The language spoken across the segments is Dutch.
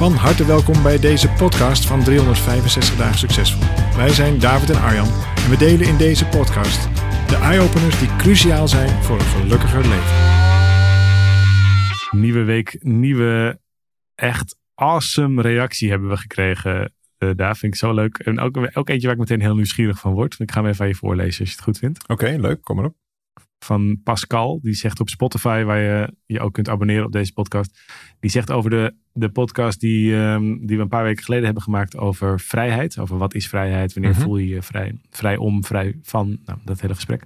Van harte welkom bij deze podcast van 365 dagen succesvol. Wij zijn David en Arjan en we delen in deze podcast de eye-openers die cruciaal zijn voor een gelukkiger leven. Nieuwe week, nieuwe echt awesome reactie hebben we gekregen. Uh, daar vind ik zo leuk. En ook, ook eentje waar ik meteen heel nieuwsgierig van word. Ik ga hem even aan je voorlezen als je het goed vindt. Oké, leuk. Kom maar op van Pascal. Die zegt op Spotify, waar je je ook kunt abonneren op deze podcast. Die zegt over de, de podcast die, um, die we een paar weken geleden hebben gemaakt over vrijheid. Over wat is vrijheid? Wanneer mhm. voel je je vrij, vrij om, vrij van? Nou, dat hele gesprek.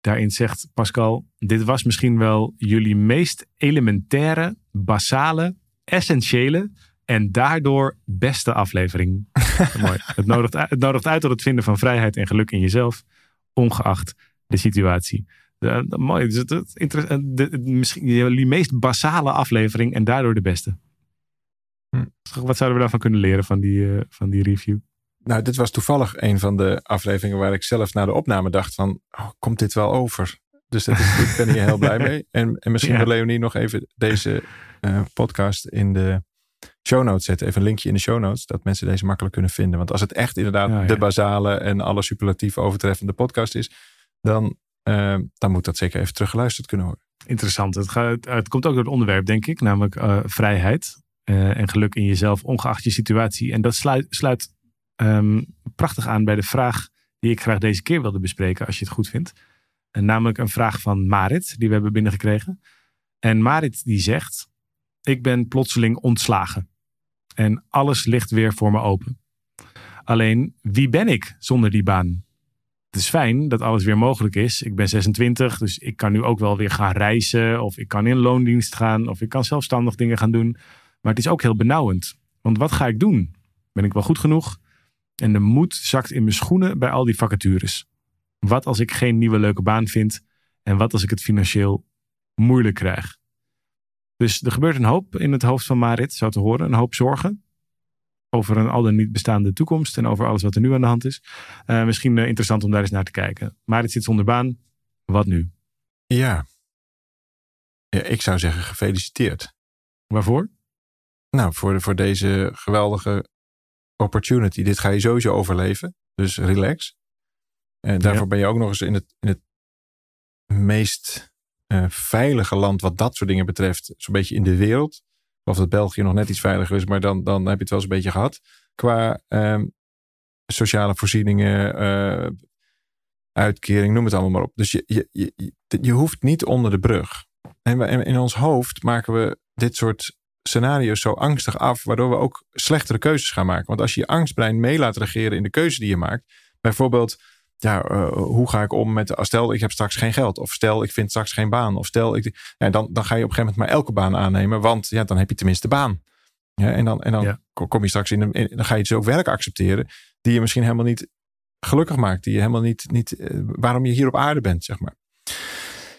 Daarin zegt Pascal, dit was misschien wel jullie meest elementaire, basale, essentiële en daardoor beste aflevering. Mooi. Het nodigt, het nodigt uit tot het vinden van vrijheid en geluk in jezelf, ongeacht de situatie. De, de, mooi. Dus het, het, de, misschien jullie meest basale aflevering en daardoor de beste. Hm. Wat zouden we daarvan kunnen leren van die, uh, van die review? Nou, dit was toevallig een van de afleveringen waar ik zelf na de opname dacht van, oh, komt dit wel over? Dus dat is, ik ben hier heel blij mee. En, en misschien ja. wil Leonie nog even deze uh, podcast in de show notes zetten. Even een linkje in de show notes, dat mensen deze makkelijk kunnen vinden. Want als het echt inderdaad ja, ja. de basale en alle superlatief overtreffende podcast is, dan, uh, dan moet dat zeker even teruggeluisterd kunnen worden. Interessant. Het, gaat, het komt ook door het onderwerp, denk ik, namelijk uh, vrijheid uh, en geluk in jezelf, ongeacht je situatie. En dat sluit, sluit um, prachtig aan bij de vraag die ik graag deze keer wilde bespreken, als je het goed vindt. En namelijk een vraag van Marit, die we hebben binnengekregen. En Marit die zegt, ik ben plotseling ontslagen. En alles ligt weer voor me open. Alleen, wie ben ik zonder die baan? Het is fijn dat alles weer mogelijk is. Ik ben 26, dus ik kan nu ook wel weer gaan reizen. Of ik kan in loondienst gaan. Of ik kan zelfstandig dingen gaan doen. Maar het is ook heel benauwend. Want wat ga ik doen? Ben ik wel goed genoeg? En de moed zakt in mijn schoenen bij al die vacatures. Wat als ik geen nieuwe leuke baan vind? En wat als ik het financieel moeilijk krijg? Dus er gebeurt een hoop in het hoofd van Marit, zo te horen. Een hoop zorgen over een al dan niet bestaande toekomst en over alles wat er nu aan de hand is. Uh, misschien uh, interessant om daar eens naar te kijken. Maar het zit zonder baan. Wat nu? Ja. ja ik zou zeggen gefeliciteerd. Waarvoor? Nou, voor, voor deze geweldige opportunity. Dit ga je sowieso overleven. Dus relax. En daarvoor ja. ben je ook nog eens in het, in het meest uh, veilige land wat dat soort dingen betreft. Zo'n beetje in de wereld. Of dat België nog net iets veiliger is, maar dan, dan heb je het wel eens een beetje gehad. Qua um, sociale voorzieningen, uh, uitkering, noem het allemaal maar op. Dus je, je, je, je hoeft niet onder de brug. En, we, in ons hoofd maken we dit soort scenario's zo angstig af, waardoor we ook slechtere keuzes gaan maken. Want als je je angstbrein mee laat regeren in de keuze die je maakt, bijvoorbeeld ja, uh, hoe ga ik om met, stel ik heb straks geen geld, of stel ik vind straks geen baan, of stel ik, ja, dan, dan ga je op een gegeven moment maar elke baan aannemen, want ja, dan heb je tenminste baan. Ja, en dan, en dan ja. kom je straks in, een, in, dan ga je dus ook werk accepteren die je misschien helemaal niet gelukkig maakt, die je helemaal niet, niet uh, waarom je hier op aarde bent, zeg maar.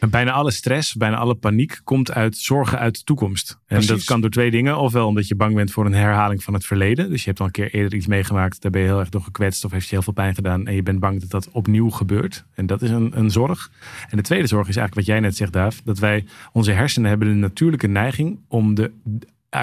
Bijna alle stress, bijna alle paniek komt uit zorgen uit de toekomst. En Precies. dat kan door twee dingen. Ofwel omdat je bang bent voor een herhaling van het verleden. Dus je hebt al een keer eerder iets meegemaakt. Daar ben je heel erg door gekwetst of heeft je heel veel pijn gedaan. En je bent bang dat dat opnieuw gebeurt. En dat is een, een zorg. En de tweede zorg is eigenlijk wat jij net zegt, Daaf. Dat wij, onze hersenen hebben de natuurlijke neiging om de,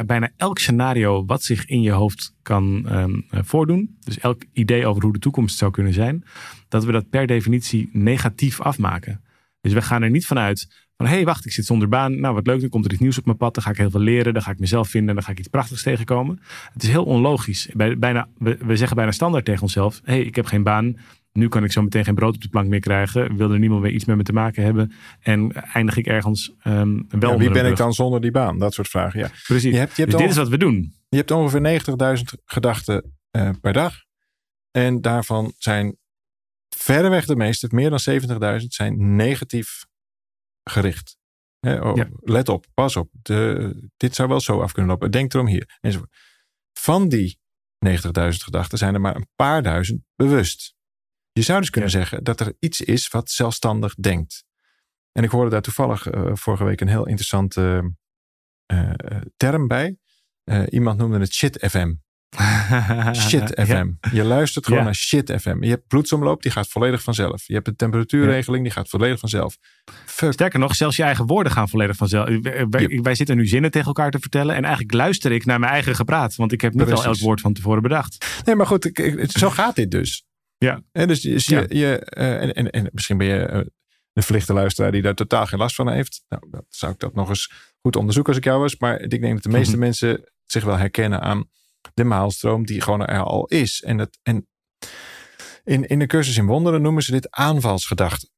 bijna elk scenario wat zich in je hoofd kan um, voordoen. Dus elk idee over hoe de toekomst zou kunnen zijn. Dat we dat per definitie negatief afmaken. Dus we gaan er niet vanuit van hé, hey, wacht, ik zit zonder baan. Nou, wat leuk, dan komt er iets nieuws op mijn pad. Dan ga ik heel veel leren. Dan ga ik mezelf vinden. Dan ga ik iets prachtigs tegenkomen. Het is heel onlogisch. Bijna, we, we zeggen bijna standaard tegen onszelf: hé, hey, ik heb geen baan. Nu kan ik zo meteen geen brood op de plank meer krijgen. Wil er niemand meer iets met me te maken hebben? En eindig ik ergens um, wel ja, Wie ben ik dan zonder die baan? Dat soort vragen, ja. Precies. Je hebt, je hebt dus dit is wat we doen. Je hebt ongeveer 90.000 gedachten uh, per dag. En daarvan zijn verreweg de meeste, meer dan 70.000, zijn negatief gericht. oh, ja. Let op, pas op. De, dit zou wel zo af kunnen lopen. Denk erom hier. Enzovoort. Van die 90.000 gedachten zijn er maar een paar duizend bewust. Je zou dus kunnen ja. zeggen dat er iets is wat zelfstandig denkt. En ik hoorde daar toevallig uh, vorige week een heel interessante uh, term bij. Iemand noemde het shit FM. Shit FM. Je luistert gewoon Ja. naar Shit FM. Je hebt bloedsomloop, die gaat volledig vanzelf. Je hebt de temperatuurregeling, die gaat volledig vanzelf. Fuck. Sterker nog, zelfs je eigen woorden gaan volledig vanzelf. Wij, wij- wij zitten nu zinnen tegen elkaar te vertellen. En eigenlijk luister ik naar mijn eigen gepraat. Want ik heb niet al Precies. elk woord van tevoren bedacht. Nee, maar goed, ik- ik- zo gaat dit dus. Ja. En dus, dus je, je, eh, en, en, en misschien ben je eh, de verlichte luisteraar die daar totaal geen last van heeft. Nou, dat zou ik dat nog eens goed onderzoeken als ik jou was. Maar ik denk dat de meeste Mhm. mensen zich wel herkennen aan de maalstroom die gewoon er al is. En, dat, en in, in de cursus in wonderen noemen ze dit aanvalsgedachten.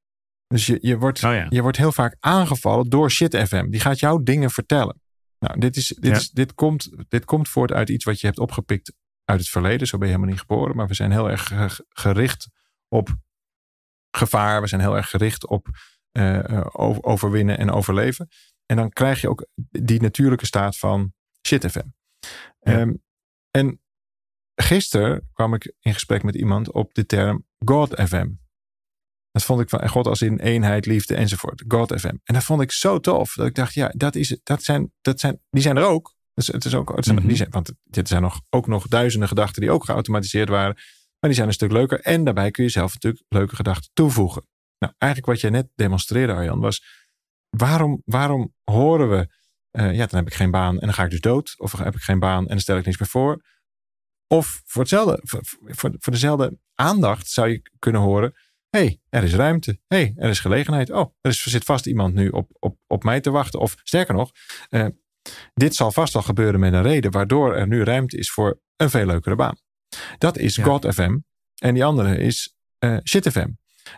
Dus je, je, wordt, Oh ja. je wordt heel vaak aangevallen door Shit FM. Die gaat jou dingen vertellen. Nou, dit, is, dit, Ja. is, dit, komt, dit komt voort uit iets wat je hebt opgepikt uit het verleden. Zo ben je helemaal niet geboren. Maar we zijn heel erg ge- gericht op gevaar. We zijn heel erg gericht op eh, eh, over- overwinnen en overleven. En dan krijg je ook die natuurlijke staat van shit FM. Ja. Ehm, en gisteren kwam ik in gesprek met iemand op de term God FM. Dat vond ik van God als in eenheid, liefde enzovoort. God FM. En dat vond ik zo tof. Dat ik dacht, ja, dat is, het. dat zijn, dat zijn, die zijn er ook. Dus het is ook het zijn, Mhm. die zijn, want dit zijn nog, ook nog duizenden gedachten die ook geautomatiseerd waren. Maar die zijn een stuk leuker. En daarbij kun je zelf natuurlijk leuke gedachten toevoegen. Nou, eigenlijk wat jij net demonstreerde, Arjan, was waarom, waarom horen we, eh, ja, dan heb ik geen baan en dan ga ik dus dood. Of heb ik geen baan en dan stel ik niks meer voor. Of voor, hetzelfde, voor, voor, voor dezelfde aandacht zou je kunnen horen, hé, hey, er is ruimte. Hé, hey, er is gelegenheid. Oh, er, is, er zit vast iemand nu op, op, op mij te wachten. Of sterker nog, eh, dit zal vast wel gebeuren met een reden, waardoor er nu ruimte is voor een veel leukere baan. Dat is Ja. God FM. En die andere is eh Shit FM.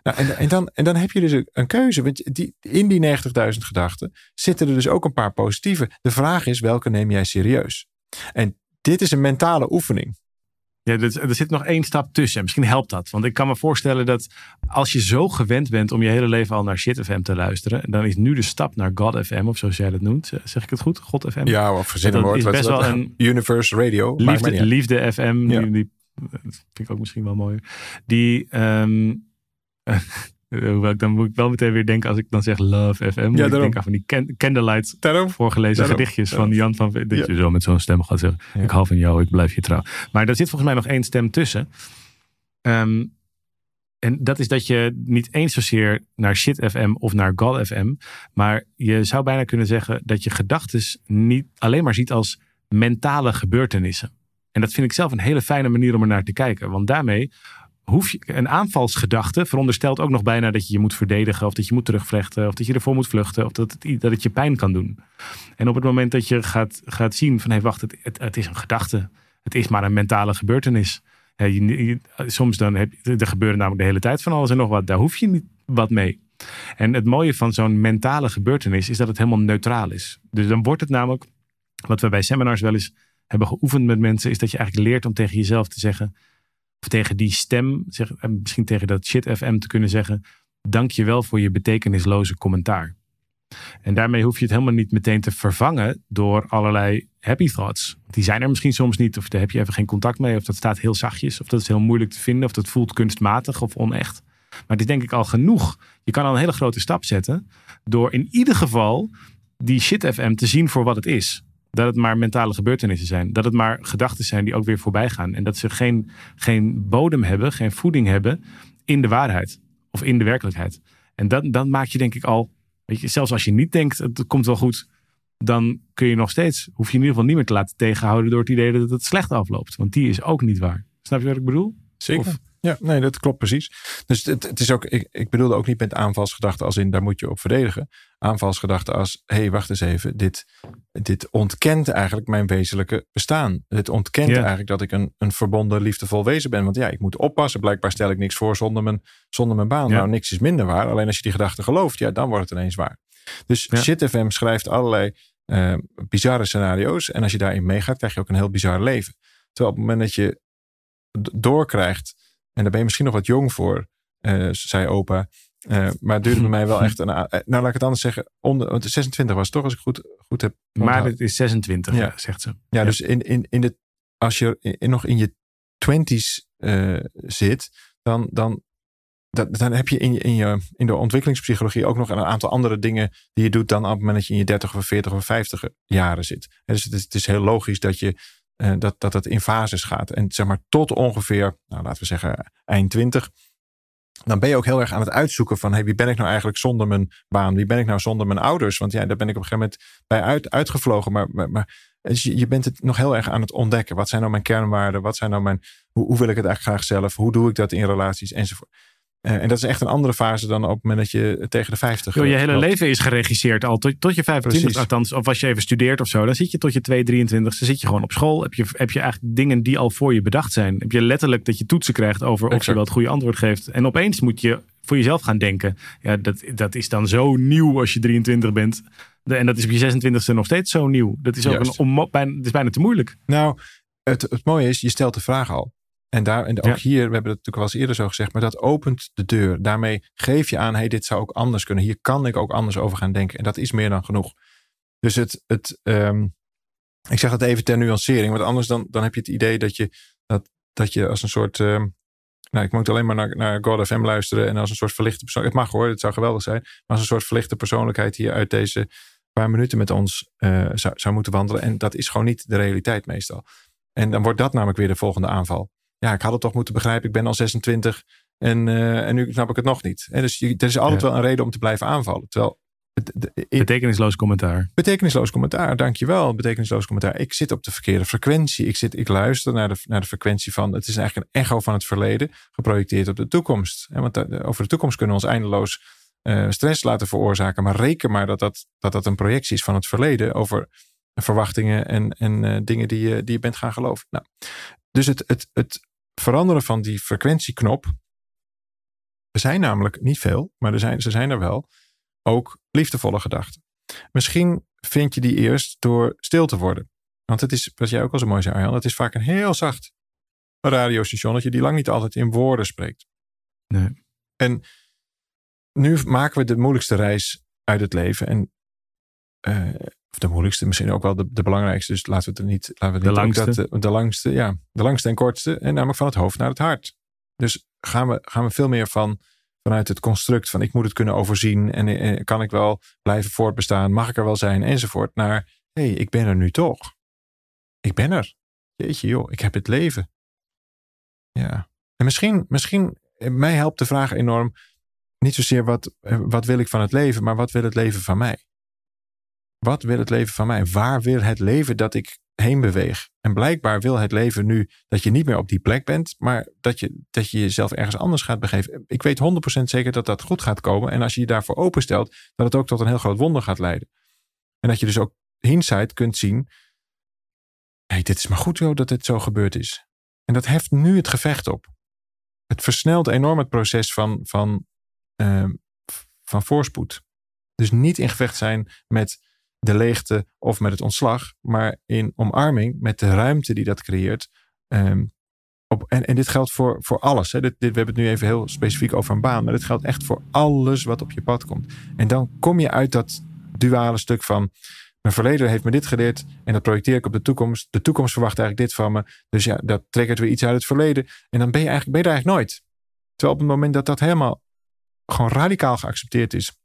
Nou, en, en, dan, en dan heb je dus een, keuze. Want die, in die 90.000 gedachten zitten er dus ook een paar positieve. De vraag is, welke neem jij serieus? En dit is een mentale oefening. Ja, er zit nog één stap tussen. Misschien helpt dat. Want ik kan me voorstellen dat als je zo gewend bent om je hele leven al naar Shit FM te luisteren. Dan is nu de stap naar God FM, of zoals jij dat noemt. Zeg ik het goed? God FM? Ja, of verzin een Dat woord. best wel een- Universe Radio. Liefde. Liefde FM, Ja. die, die dat vind ik ook misschien wel mooier. Die, ehm, hoewel ik dan moet ik wel meteen weer denken als ik dan zeg Love FM. ik denk aan van die can- Candlelight Daarom. voorgelezen Daarom. gedichtjes Daarom. van Jan van Dat Ja. je zo met zo'n stem gaat zeggen. Ja. Ik hou van jou, ik blijf je trouw. Maar daar zit volgens mij nog één stem tussen. Ehm, en dat is dat je niet eens zozeer naar Shit FM of naar God FM. Maar je zou bijna kunnen zeggen dat je gedachten niet alleen maar ziet als mentale gebeurtenissen. En dat vind ik zelf een hele fijne manier om er naar te kijken. Want daarmee hoef je een aanvalsgedachte veronderstelt ook nog bijna dat je je moet verdedigen of dat je moet terugvlechten of dat je ervoor moet vluchten of dat het, dat het je pijn kan doen. En op het moment dat je gaat, gaat zien van hé wacht, het, het, is een gedachte. Het is maar een mentale gebeurtenis. Soms dan heb er gebeuren namelijk de hele tijd van alles en nog wat. Daar hoef je niet wat mee. En het mooie van zo'n mentale gebeurtenis is dat het helemaal neutraal is. Dus dan wordt het namelijk, wat we bij seminars wel eens hebben geoefend met mensen, is dat je eigenlijk leert om tegen jezelf te zeggen, of tegen die stem, zeg, en misschien tegen dat shit FM te kunnen zeggen, dank je wel voor je betekenisloze commentaar. En daarmee hoef je het helemaal niet meteen te vervangen door allerlei happy thoughts. Die zijn er misschien soms niet, of daar heb je even geen contact mee, of dat staat heel zachtjes, of dat is heel moeilijk te vinden, of dat voelt kunstmatig of onecht. Maar het is denk ik al genoeg. Je kan al een hele grote stap zetten door in ieder geval die shit FM te zien voor wat het is. Dat het maar mentale gebeurtenissen zijn. Dat het maar gedachten zijn die ook weer voorbij gaan. En dat ze geen, geen bodem hebben, geen voeding hebben in de waarheid. Of in de werkelijkheid. En dat, dan maak je denk ik al, weet je, zelfs als je niet denkt het komt wel goed. Dan kun je nog steeds, hoef je in ieder geval niet meer te laten tegenhouden door het idee dat het slecht afloopt. Want die is ook niet waar. Snap je wat ik bedoel? Zeker. Of- Ja, nee, dat klopt precies. Dus het, het is ook, ik, ik bedoelde ook niet met aanvalsgedachten als in daar moet je op verdedigen. Aanvalsgedachten als, hé, hey, wacht eens even, dit, dit ontkent eigenlijk mijn wezenlijke bestaan. Het ontkent eigenlijk dat ik een, een verbonden, liefdevol wezen ben. Want ja, ik moet oppassen. Blijkbaar stel ik niks voor zonder mijn, zonder mijn baan. Nou, niks is minder waar. Alleen als je die gedachte gelooft, ja, dan wordt het ineens waar. Dus Ja. Schrijft allerlei eh, bizarre scenario's. En als je daarin meegaat, krijg je ook een heel bizar leven. Terwijl op het moment dat je doorkrijgt, en daar ben je misschien nog wat jong voor, eh, zei opa. Eh, maar het duurde bij mij wel echt een. Nou, laat ik het anders zeggen. Onder, want 26 was het toch, als ik goed, goed heb. Maar het is 26, Ja. ja. zegt ze. Ja, dus in, in, in de, als je in, nog in je twenties eh, zit, dan, dan, dan, dan heb je in, je, in je in de ontwikkelingspsychologie ook nog een aantal andere dingen die je doet dan op het moment dat je in je 30 of 40 of 50 jaren zit. En dus het is, het is heel logisch dat je uh, dat, dat het in fases gaat. En zeg maar tot ongeveer, nou, laten we zeggen, eind 20. Dan ben je ook heel erg aan het uitzoeken van hey, wie ben ik nou eigenlijk zonder mijn baan? Wie ben ik nou zonder mijn ouders? Want ja, daar ben ik op een gegeven moment bij uit, uitgevlogen. Maar, maar, dus je bent het nog heel erg aan het ontdekken. Wat zijn nou mijn kernwaarden? Wat zijn nou mijn, hoe wil ik het eigenlijk graag zelf? Hoe doe ik dat in relaties? Enzovoort. Uh, en dat is echt een andere fase dan op het moment dat je tegen de 50 Je hele leven is geregisseerd al tot, tot je 25. Althans, of als je even studeert of zo, dan zit je tot je 2, 23. Dan zit je gewoon op school. Heb je, heb je eigenlijk dingen die al voor je bedacht zijn. Heb je letterlijk dat je toetsen krijgt over of je wel het goede antwoord geeft. En opeens moet je voor jezelf gaan denken. Ja, dat, dat is dan zo nieuw als je 23 bent. En dat is op je 26e nog steeds zo nieuw. Dat is ook een bijna, is bijna te moeilijk. Nou, het, het mooie is, je stelt de vraag al. En, daar, en ook hier, we hebben het natuurlijk wel eens eerder zo gezegd, maar dat opent de deur. Daarmee geef je aan, hey, dit zou ook anders kunnen. Hier kan ik ook anders over gaan denken. En dat is meer dan genoeg. Dus het, het ehm, ik zeg dat even ter nuancering, want anders dan, dan heb je het idee dat je, dat, dat je als een soort, um, nou ik moet alleen maar naar, naar God FM luisteren en als een soort verlichte persoon, het mag hoor, het zou geweldig zijn, maar als een soort verlichte persoonlijkheid hier uit deze paar minuten met ons uh, zou, zou moeten wandelen. En dat is gewoon niet de realiteit meestal. En dan wordt dat namelijk weer de volgende aanval ja, ik had het toch moeten begrijpen. Ik ben al 26 en, uh, en nu snap ik het nog niet. En dus er is altijd wel een reden om te blijven aanvallen. Terwijl Betekenisloos commentaar. Betekenisloos commentaar, dankjewel. Betekenisloos commentaar. Ik zit op de verkeerde frequentie. Ik, zit, ik luister naar de, naar de frequentie van. Het is eigenlijk een echo van het verleden, geprojecteerd op de toekomst. Want eh, over de toekomst kunnen we ons eindeloos uh, stress laten veroorzaken. Maar reken maar dat dat, dat dat een projectie is van het verleden over verwachtingen en, en uh, dingen die je, die je bent gaan geloven. Nou, dus het, het, het veranderen van die frequentieknop. Er zijn namelijk niet veel, maar er zijn, ze zijn er wel. Ook liefdevolle gedachten. Misschien vind je die eerst door stil te worden. Want het is, wat jij ook al zo mooi zei, Arjan, het is vaak een heel zacht radiostationnetje die lang niet altijd in woorden spreekt. Nee. En nu maken we de moeilijkste reis uit het leven. En uh, of de moeilijkste, misschien ook wel de, de belangrijkste. Dus laten we het er niet. Laten we het de langste. Dat, eh, de langste, ja. De langste en kortste. En namelijk van het hoofd naar het hart. Dus gaan we, gaan we veel meer van vanuit het construct van ik moet het kunnen overzien. En, en kan ik wel blijven voortbestaan? Mag ik er wel zijn? Enzovoort. Naar hé, hey, ik ben er nu toch. Ik ben er. Jeetje joh, ik heb het leven. Ja. En misschien, misschien, eh, mij helpt de vraag enorm. Niet zozeer wat, eh, wat wil ik van het leven, maar wat wil het leven van mij? Wat wil het leven van mij? Waar wil het leven dat ik heen beweeg? En blijkbaar wil het leven nu dat je niet meer op die plek bent, maar dat je, dat je jezelf ergens anders gaat begeven. Ik weet 100% zeker dat dat goed gaat komen. En als je je daarvoor openstelt, dat het ook tot een heel groot wonder gaat leiden. En dat je dus ook hindsight kunt zien. hey, dit is maar goed dat dit zo gebeurd is. En dat heft nu het gevecht op. Het versnelt enorm het proces van, van, uh, van voorspoed. Dus niet in gevecht zijn met de leegte of met het ontslag, maar in omarming met de ruimte die dat creëert. Ehm, op, en, en dit geldt voor, voor alles. Hè. Dit, we hebben het nu even heel specifiek over een baan, maar dit geldt echt voor alles wat op je pad komt. En dan kom je uit dat duale stuk van. Mijn verleden heeft me dit geleerd en dat projecteer ik op de toekomst. De toekomst verwacht eigenlijk dit van me. Dus ja, dat trekt weer iets uit het verleden. En dan ben je eigenlijk, ben je er eigenlijk nooit. Terwijl op het moment dat dat helemaal gewoon radicaal geaccepteerd is,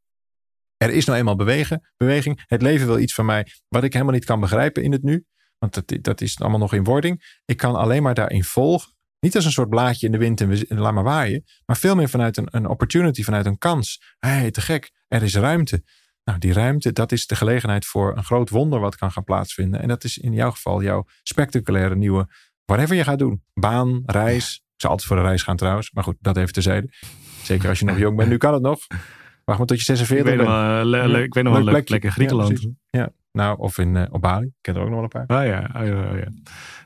er is nou eenmaal bewegen, beweging. Het leven wil iets van mij wat ik helemaal niet kan begrijpen in het nu. Want dat, dat is allemaal nog in wording. Ik kan alleen maar daarin volgen. Niet als een soort blaadje in de wind en, we, laat maar waaien. Maar veel meer vanuit een, een opportunity, vanuit een kans. Hé, hey, te gek. Er is ruimte. Nou, die ruimte, dat is de gelegenheid voor een groot wonder wat kan gaan plaatsvinden. En dat is in jouw geval jouw spectaculaire nieuwe, whatever je gaat doen. Baan, reis. Ik zou altijd voor de reis gaan trouwens. Maar goed, dat even terzijde. Zeker als je nog jong bent. Nu kan het nog. Wacht maar tot je 46 ik weet bent. Le, le, ik weet nog wel een leuk plek in Griekenland. Ja, ja, nou, of in uh, op Bali. Ik ken er ook nog wel een paar. Ah ja, oh, ja, oh, ja.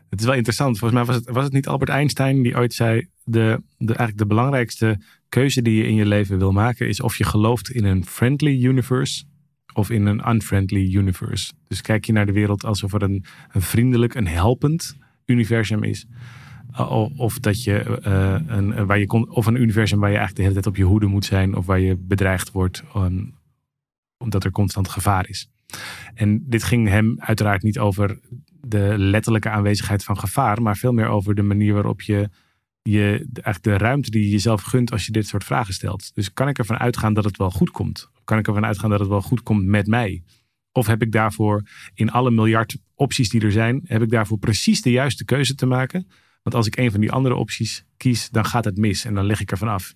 Het is wel interessant. Volgens mij was het, was het niet Albert Einstein die ooit zei... De, de, eigenlijk de belangrijkste keuze die je in je leven wil maken... is of je gelooft in een friendly universe of in een unfriendly universe. Dus kijk je naar de wereld alsof er een, een vriendelijk, een helpend universum is... Eh, of dat je uh, een, waar je kon, of een universum waar je eigenlijk de hele tijd op je hoede moet zijn, of waar je bedreigd wordt, um, omdat er constant gevaar is. En dit ging hem uiteraard niet over de letterlijke aanwezigheid van gevaar, maar veel meer over de manier waarop je, je eigenlijk de ruimte die je jezelf gunt als je dit soort vragen stelt. Dus kan ik ervan uitgaan dat het wel goed komt? Kan ik ervan uitgaan dat het wel goed komt met mij? Of heb ik daarvoor in alle miljard opties die er zijn, heb ik daarvoor precies de juiste keuze te maken? Want als ik een van die andere opties kies, dan gaat het mis en dan leg ik er vanaf.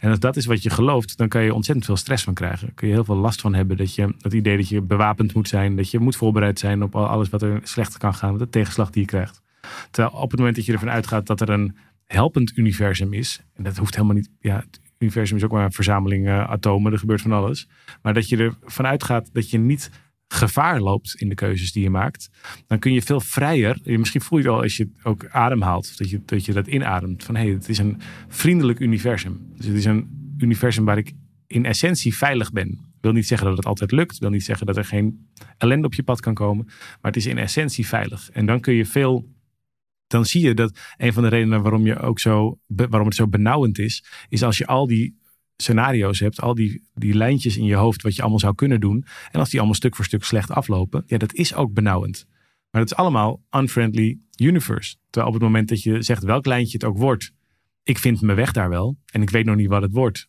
En als dat is wat je gelooft, dan kan je ontzettend veel stress van krijgen. Kun je heel veel last van hebben. Dat je het idee dat je bewapend moet zijn, dat je moet voorbereid zijn op alles wat er slecht kan gaan, de tegenslag die je krijgt. Terwijl op het moment dat je ervan uitgaat dat er een helpend universum is, en dat hoeft helemaal niet, ja, het universum is ook maar een verzameling uh, atomen, er gebeurt van alles. Maar dat je ervan uitgaat dat je niet gevaar loopt in de keuzes die je maakt, dan kun je veel vrijer. Misschien voel je al als je ook ademhaalt, dat je dat, je dat inademt. Van hé, hey, het is een vriendelijk universum. Dus het is een universum waar ik in essentie veilig ben. Wil niet zeggen dat het altijd lukt. Wil niet zeggen dat er geen ellende op je pad kan komen. Maar het is in essentie veilig. En dan kun je veel. Dan zie je dat een van de redenen waarom, je ook zo, waarom het zo benauwend is, is als je al die scenario's hebt, al die, die lijntjes in je hoofd, wat je allemaal zou kunnen doen. En als die allemaal stuk voor stuk slecht aflopen, ja, dat is ook benauwend. Maar het is allemaal unfriendly universe. Terwijl op het moment dat je zegt welk lijntje het ook wordt, ik vind mijn weg daar wel en ik weet nog niet wat het wordt.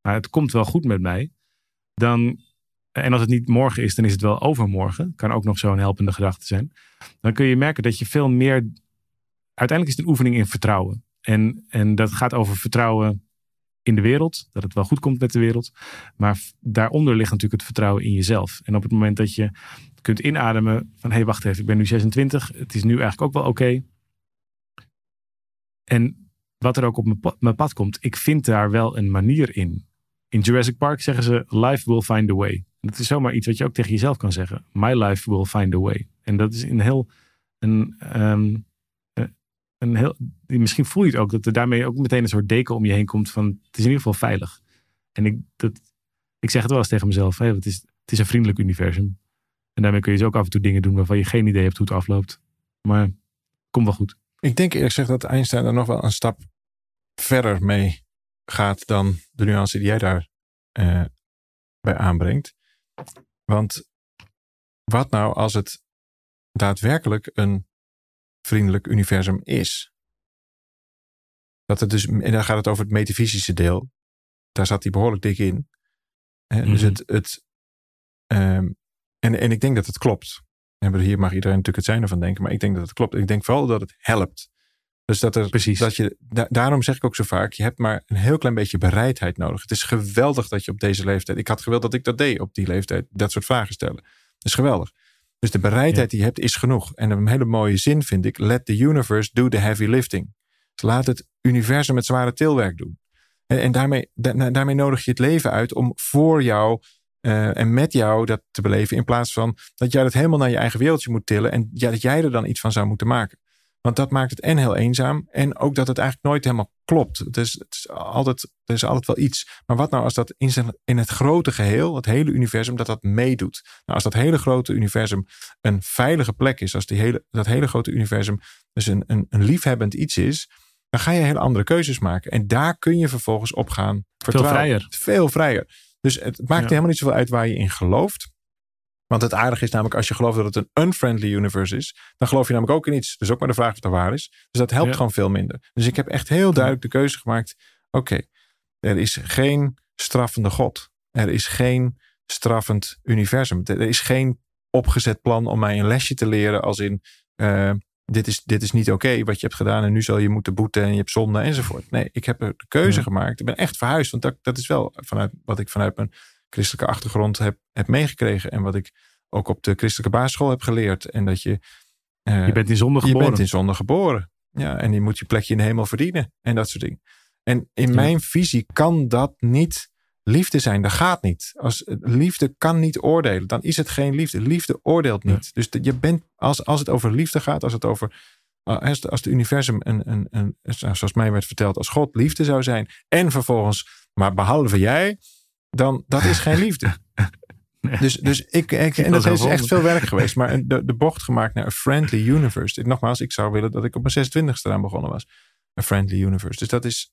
Maar het komt wel goed met mij. Dan, en als het niet morgen is, dan is het wel overmorgen. Kan ook nog zo'n helpende gedachte zijn. Dan kun je merken dat je veel meer. Uiteindelijk is het een oefening in vertrouwen. En, en dat gaat over vertrouwen in de wereld, dat het wel goed komt met de wereld. Maar daaronder ligt natuurlijk het vertrouwen in jezelf. En op het moment dat je kunt inademen van hé, hey, wacht even, ik ben nu 26, het is nu eigenlijk ook wel oké. En wat er ook op mijn pad, komt, ik vind daar wel een manier in. In Jurassic Park zeggen ze, life will find a way. Dat is zomaar iets wat je ook tegen jezelf kan zeggen. My life will find a way. En dat is een heel, een, um, misschien voel je het ook, dat er daarmee ook meteen een soort deken om je heen komt van, het is in ieder geval veilig. En ik, dat, ik zeg het wel eens tegen mezelf, het, is, het is een vriendelijk universum. En daarmee kun je dus ook af en toe dingen doen waarvan je geen idee hebt hoe het afloopt. Maar komt wel goed. Ik denk eerlijk gezegd dat Einstein er nog wel een stap verder mee gaat dan de nuance die jij daar uh, bij aanbrengt. Want wat nou als het daadwerkelijk een vriendelijk universum is. Dat het dus, en dan gaat het over het metafysische deel. Daar zat hij behoorlijk dik in. Mm Dus mhm. het, het um, en, en ik denk dat het klopt. En hier mag iedereen natuurlijk het zijn ervan denken, maar ik denk dat het klopt. Ik denk vooral dat het helpt. Dus dat er, Precies. Dat je, daarom zeg ik ook zo vaak, je hebt maar een heel klein beetje bereidheid nodig. Het is geweldig dat je op deze leeftijd, ik had gewild dat ik dat deed op die leeftijd, dat soort vragen stellen. Dat is geweldig. Dus de bereidheid die je hebt is genoeg. En een hele mooie zin vind ik. Let the universe do the heavy lifting. Dus laat het universum het zware tilwerk doen. En, en daarmee, daarmee nodig je het leven uit om voor jou uh, en met jou dat te beleven. In plaats van dat jij dat helemaal naar je eigen wereldje moet tillen. En ja, dat jij er dan iets van zou moeten maken. Want dat maakt het en heel eenzaam. En ook dat het eigenlijk nooit helemaal klopt. Het is, het is altijd, er is altijd wel iets. Maar wat nou als dat in, zijn, in het grote geheel, het hele universum, dat dat meedoet? Nou, als dat hele grote universum een veilige plek is. Als die hele, dat hele grote universum dus een, een, een liefhebbend iets is. Dan ga je hele andere keuzes maken. En daar kun je vervolgens op gaan vertrouwen. Veel vrijer. Veel vrijer. Dus het maakt helemaal niet zoveel uit waar je in gelooft. Want het aardige is namelijk, als je gelooft dat het een unfriendly universe is, dan geloof je namelijk ook in iets. Dus ook maar de vraag of het waar is. Dus dat helpt gewoon veel minder. Dus ik heb echt heel duidelijk de keuze gemaakt. Oké, er is geen straffende God. Er is geen straffend universum. Er is geen opgezet plan om mij een lesje te leren als in uh, dit, is, dit is niet oké wat je hebt gedaan en nu zal je moeten boeten en je hebt zonde enzovoort. Nee, ik heb de keuze gemaakt. Ik ben echt verhuisd, want dat, dat is wel vanuit wat ik vanuit mijn christelijke achtergrond heb, heb meegekregen. En wat ik ook op de christelijke basisschool heb geleerd. En dat je. Uh, je bent in zonde geboren. Je bent in zonde geboren. Ja, en je moet je plekje in de hemel verdienen. En dat soort dingen. En in mijn visie kan dat niet liefde zijn. Dat gaat niet. Als liefde kan niet oordelen, dan is het geen liefde. Liefde oordeelt niet. Dus je bent, als, als het over liefde gaat, als het over. Als, als de universum, een, een, een, zoals mij werd verteld, als God liefde zou zijn. En vervolgens, maar behalve jij, dan dat is geen liefde. Dus, dus ik, ik en dat is echt veel werk geweest, maar de, de bocht gemaakt naar een friendly universe. Nogmaals, ik zou willen dat ik op mijn 26e eraan begonnen was. Een friendly universe. Dus dat is,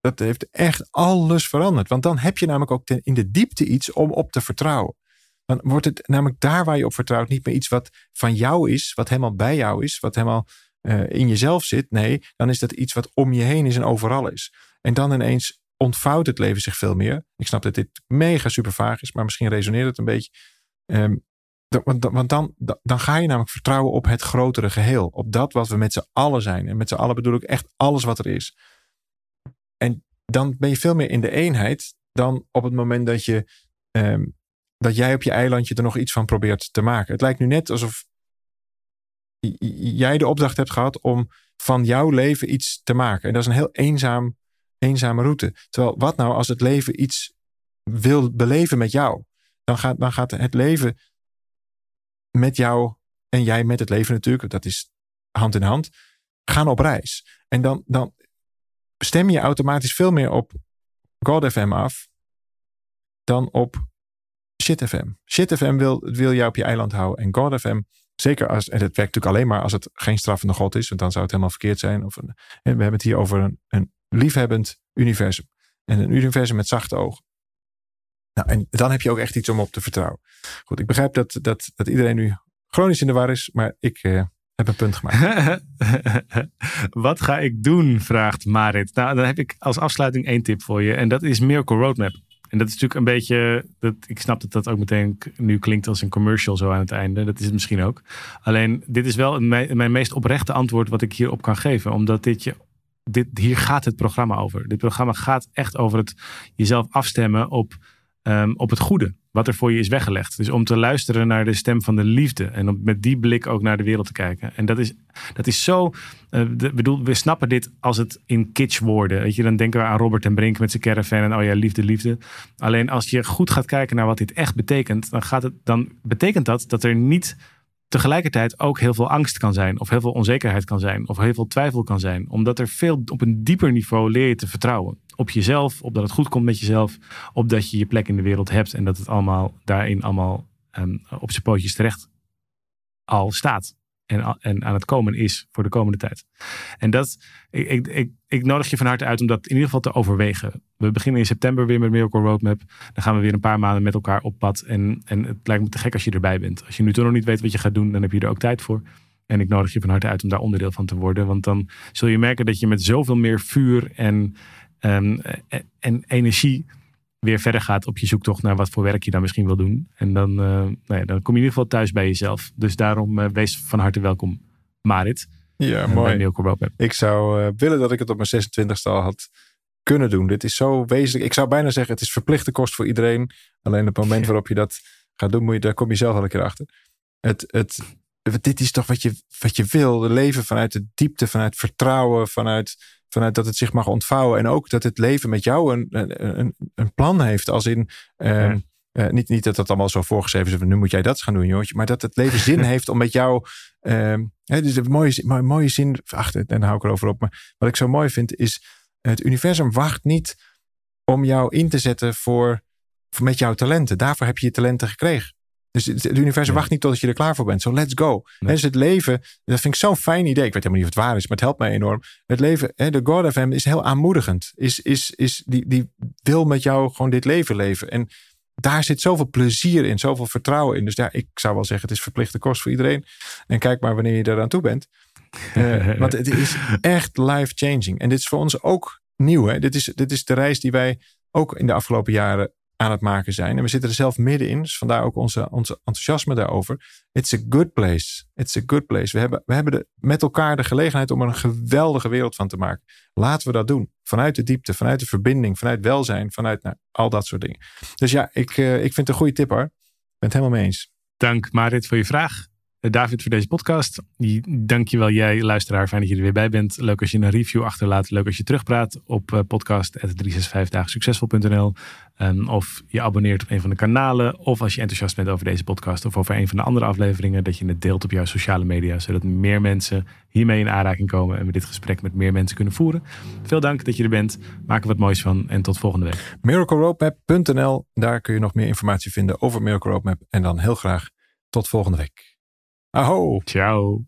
dat heeft echt alles veranderd. Want dan heb je namelijk ook in de diepte iets om op te vertrouwen. Dan wordt het namelijk daar waar je op vertrouwt niet meer iets wat van jou is, wat helemaal bij jou is, wat helemaal uh, in jezelf zit. Nee, dan is dat iets wat om je heen is en overal is. En dan ineens ontvouwt het leven zich veel meer. Ik snap dat dit mega super vaag is, maar misschien resoneert het een beetje. Um, want, want dan, dan ga je namelijk vertrouwen op het grotere geheel. Op dat wat we met z'n allen zijn. En met z'n allen bedoel ik echt alles wat er is. En dan ben je veel meer in de eenheid dan op het moment dat je ehm, dat jij op je eilandje er nog iets van probeert te maken. Het lijkt nu net alsof jij de opdracht hebt gehad om van jouw leven iets te maken. En dat is een heel eenzaam, eenzame route. Terwijl wat nou als het leven iets wil beleven met jou? Dan gaat, dan gaat het leven met jou en jij met het leven natuurlijk, dat is hand in hand, gaan op reis. En dan, dan stem je automatisch veel meer op God FM af dan op Shit FM. Shit FM wil, wil jou op je eiland houden. En God FM, zeker als, en het werkt natuurlijk alleen maar als het geen straffende God is, want dan zou het helemaal verkeerd zijn. Of we hebben het hier over een, een liefhebbend universum. En een universum met zachte ogen. Nou, en dan heb je ook echt iets om op te vertrouwen. Goed, ik begrijp dat, dat, dat iedereen nu chronisch in de war is, maar ik uh, heb een punt gemaakt. Wat ga ik doen? vraagt Marit. Nou, dan heb ik als afsluiting één tip voor je. En dat is Miracle Roadmap. En dat is natuurlijk een beetje, dat, ik snap dat dat ook meteen nu klinkt als een commercial zo aan het einde. Dat is het misschien ook. Alleen, dit is wel mijn, mijn meest oprechte antwoord wat ik hierop kan geven. Omdat dit je, dit, hier gaat het programma over. Dit programma gaat echt over het jezelf afstemmen op Ehm, op het goede, wat er voor je is weggelegd. Dus om te luisteren naar de stem van de liefde en om met die blik ook naar de wereld te kijken. En dat is, dat is zo, uh, bedoel, we snappen dit als het in kitsch woorden. Weet je, dan denken we aan Robert en Brink met zijn caravan en oh ja, liefde, liefde. Alleen als je goed gaat kijken naar wat dit echt betekent, dan, gaat het, dan betekent dat dat er niet tegelijkertijd ook heel veel angst kan zijn, of heel veel onzekerheid kan zijn, of heel veel twijfel kan zijn. Omdat er veel op een dieper niveau leer je te vertrouwen. Op jezelf, op dat het goed komt met jezelf, op dat je je plek in de wereld hebt en dat het allemaal daarin allemaal um, op zijn pootjes terecht al staat en, en aan het komen is voor de komende tijd. En dat, ik, ik, ik, nodig je van harte uit om dat in ieder geval te overwegen. We beginnen in september weer met Miracle Roadmap. Dan gaan we weer een paar maanden met elkaar op pad. En, en het lijkt me te gek als je erbij bent. Als je nu toch nog niet weet wat je gaat doen, dan heb je er ook tijd voor. En ik nodig je van harte uit om daar onderdeel van te worden. Want dan zul je merken dat je met zoveel meer vuur en, en, en energie weer verder gaat op je zoektocht naar wat voor werk je dan misschien wil doen. En dan, uh, nou ja, dan kom je in ieder geval thuis bij jezelf. Dus daarom uh, wees van harte welkom, Marit. Ja, uh, mooi. Ik zou willen dat ik het op mijn 26e al had kunnen doen. Dit is zo wezenlijk. Ik zou bijna zeggen, het is verplichte kost voor iedereen. Alleen op het moment waarop je dat gaat doen, moet je, daar kom je zelf al een keer achter. Het, het, dit is toch wat je, wat je wil. Leven vanuit de diepte, vanuit vertrouwen, vanuit vanuit dat het zich mag ontvouwen. En ook dat het leven met jou een, een, een plan heeft. Als in. Uh, niet, niet dat dat allemaal zo voorgeschreven is. Nu moet jij dat gaan doen, jongetje. Maar dat het leven zin heeft om met jou. Uh, dus een mooie, mooie zin. Ach, en hou ik erover op. Maar wat ik zo mooi vind is. Het universum wacht niet om jou in te zetten voor, voor met jouw talenten. Daarvoor heb je je talenten gekregen. Dus het, universum wacht niet totdat je er klaar voor bent. Zo, let's go. Nee. Dus het leven, dat vind ik zo'n fijn idee. Ik weet helemaal niet of het waar is, maar het helpt mij enorm. Het leven, hè, de God of hem is heel aanmoedigend. Is, is, is, die, die wil met jou gewoon dit leven leven. En daar zit zoveel plezier in, zoveel vertrouwen in. Dus ja, ik zou wel zeggen, het is verplichte kost voor iedereen. En kijk maar wanneer je eraan toe bent. Uh, want het is echt life-changing. En dit is voor ons ook nieuw. Hè? Dit, is, dit is de reis die wij ook in de afgelopen jaren aan het maken zijn. En we zitten er zelf middenin. Dus vandaar ook onze, onze enthousiasme daarover. It's a good place. It's a good place. We hebben, we hebben de, met elkaar de gelegenheid om er een geweldige wereld van te maken. Laten we dat doen. Vanuit de diepte, vanuit de verbinding, vanuit welzijn, vanuit nou, al dat soort dingen. Dus ja, ik, uh, ik vind het een goede tip hoor. Ik ben het helemaal mee eens. Dank Marit voor je vraag. Eh, David voor deze podcast. Dankjewel jij luisteraar. Fijn dat je er weer bij bent. Leuk als je een review achterlaat. Leuk als je terugpraat op podcast 365 succesvol.nl um, Of je abonneert op een van de kanalen. Of als je enthousiast bent over deze podcast of over een van de andere afleveringen. Dat je het deelt op jouw sociale media. Zodat meer mensen hiermee in aanraking komen. En we dit gesprek met meer mensen kunnen voeren. Veel dank dat je er bent. Maak er wat moois van. En tot volgende week. MiracleRoadmap.nl Daar kun je nog meer informatie vinden over Miracle Roadmap. En dan heel graag tot volgende week. Aho. Ciao.